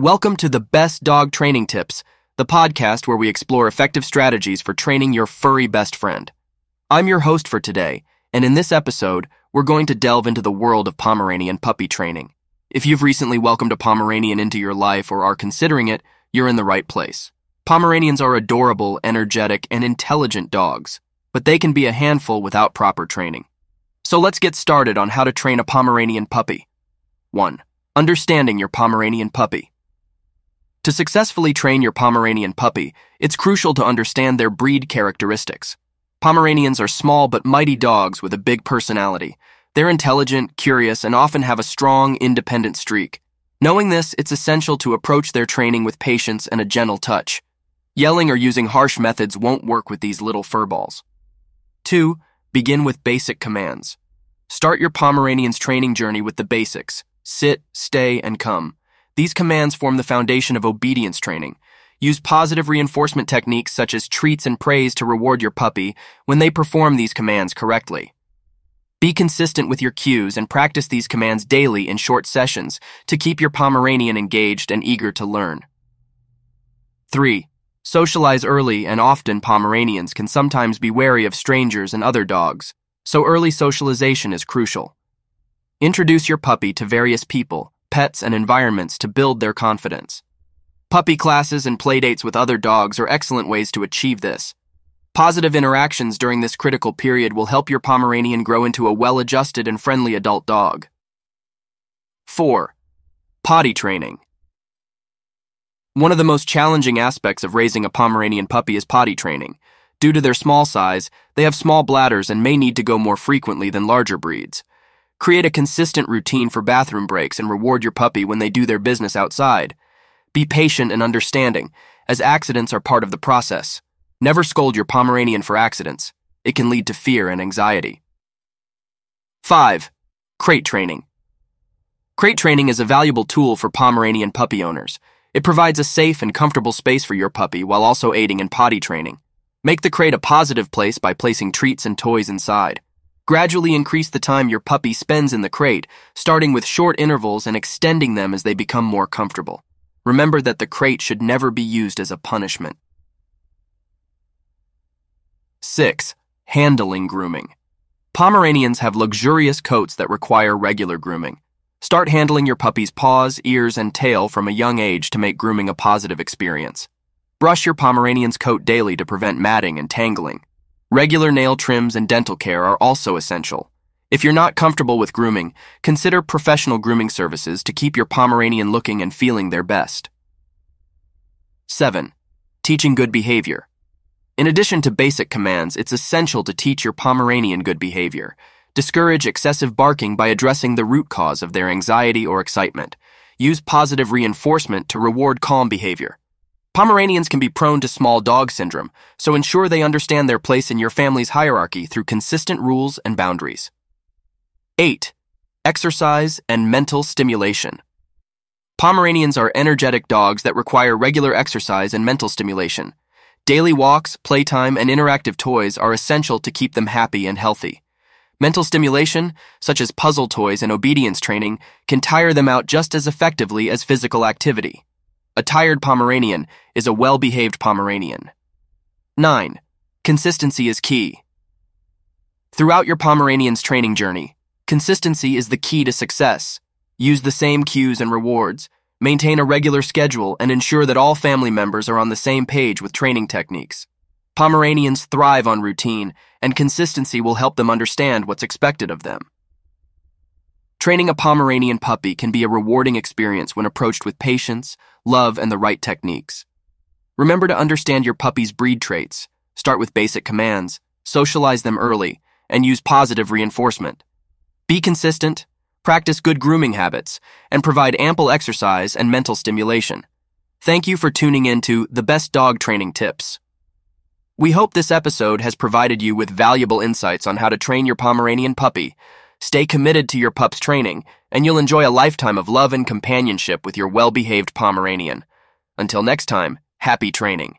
Welcome to the Best Dog Training Tips, the podcast where we explore effective strategies for training your furry best friend. I'm your host for today, and in this episode, we're going to delve into the world of Pomeranian puppy training. If you've recently welcomed a Pomeranian into your life or are considering it, you're in the right place. Pomeranians are adorable, energetic, and intelligent dogs, but they can be a handful without proper training. So let's get started on how to train a Pomeranian puppy. 1. Understanding your Pomeranian puppy. To successfully train your Pomeranian puppy, it's crucial to understand their breed characteristics. Pomeranians are small but mighty dogs with a big personality. They're intelligent, curious, and often have a strong, independent streak. Knowing this, it's essential to approach their training with patience and a gentle touch. Yelling or using harsh methods won't work with these little furballs. 2. Begin with basic commands. Start your Pomeranian's training journey with the basics sit, stay, and come. These commands form the foundation of obedience training. Use positive reinforcement techniques such as treats and praise to reward your puppy when they perform these commands correctly. Be consistent with your cues and practice these commands daily in short sessions to keep your Pomeranian engaged and eager to learn. 3. Socialize early and often Pomeranians can sometimes be wary of strangers and other dogs, so early socialization is crucial. Introduce your puppy to various people, pets, and environments to build their confidence. Puppy classes and playdates with other dogs are excellent ways to achieve this. Positive interactions during this critical period will help your Pomeranian grow into a well adjusted and friendly adult dog. 4. Potty training. One of the most challenging aspects of raising a Pomeranian puppy is potty training. Due to their small size, they have small bladders and may need to go more frequently than larger breeds. Create a consistent routine for bathroom breaks and reward your puppy when they do their business outside. Be patient and understanding, as accidents are part of the process. Never scold your Pomeranian for accidents. It can lead to fear and anxiety. 5. Crate training. Crate training is a valuable tool for Pomeranian puppy owners. It provides a safe and comfortable space for your puppy while also aiding in potty training. Make the crate a positive place by placing treats and toys inside. Gradually increase the time your puppy spends in the crate, starting with short intervals and extending them as they become more comfortable. Remember that the crate should never be used as a punishment. 6. Handling grooming. Pomeranians have luxurious coats that require regular grooming. Start handling your puppy's paws, ears, and tail from a young age to make grooming a positive experience. Brush your Pomeranian's coat daily to prevent matting and tangling. Regular nail trims and dental care are also essential. If you're not comfortable with grooming, consider professional grooming services to keep your Pomeranian looking and feeling their best. 7. Teaching good behavior. In addition to basic commands, it's essential to teach your Pomeranian good behavior. Discourage excessive barking by addressing the root cause of their anxiety or excitement. Use positive reinforcement to reward calm behavior. Pomeranians can be prone to small dog syndrome, so ensure they understand their place in your family's hierarchy through consistent rules and boundaries. 8. Exercise and mental stimulation. Pomeranians are energetic dogs that require regular exercise and mental stimulation. Daily walks, playtime, and interactive toys are essential to keep them happy and healthy. Mental stimulation, such as puzzle toys and obedience training, can tire them out just as effectively as physical activity. A tired Pomeranian is a well behaved Pomeranian. 9. Consistency is key. Throughout your Pomeranian's training journey, consistency is the key to success. Use the same cues and rewards, maintain a regular schedule, and ensure that all family members are on the same page with training techniques. Pomeranians thrive on routine, and consistency will help them understand what's expected of them. Training a Pomeranian puppy can be a rewarding experience when approached with patience, love, and the right techniques. Remember to understand your puppy's breed traits, start with basic commands, socialize them early, and use positive reinforcement. Be consistent, practice good grooming habits, and provide ample exercise and mental stimulation. Thank you for tuning in to The Best Dog Training Tips. We hope this episode has provided you with valuable insights on how to train your Pomeranian puppy Stay committed to your pup's training, and you'll enjoy a lifetime of love and companionship with your well behaved Pomeranian. Until next time, happy training.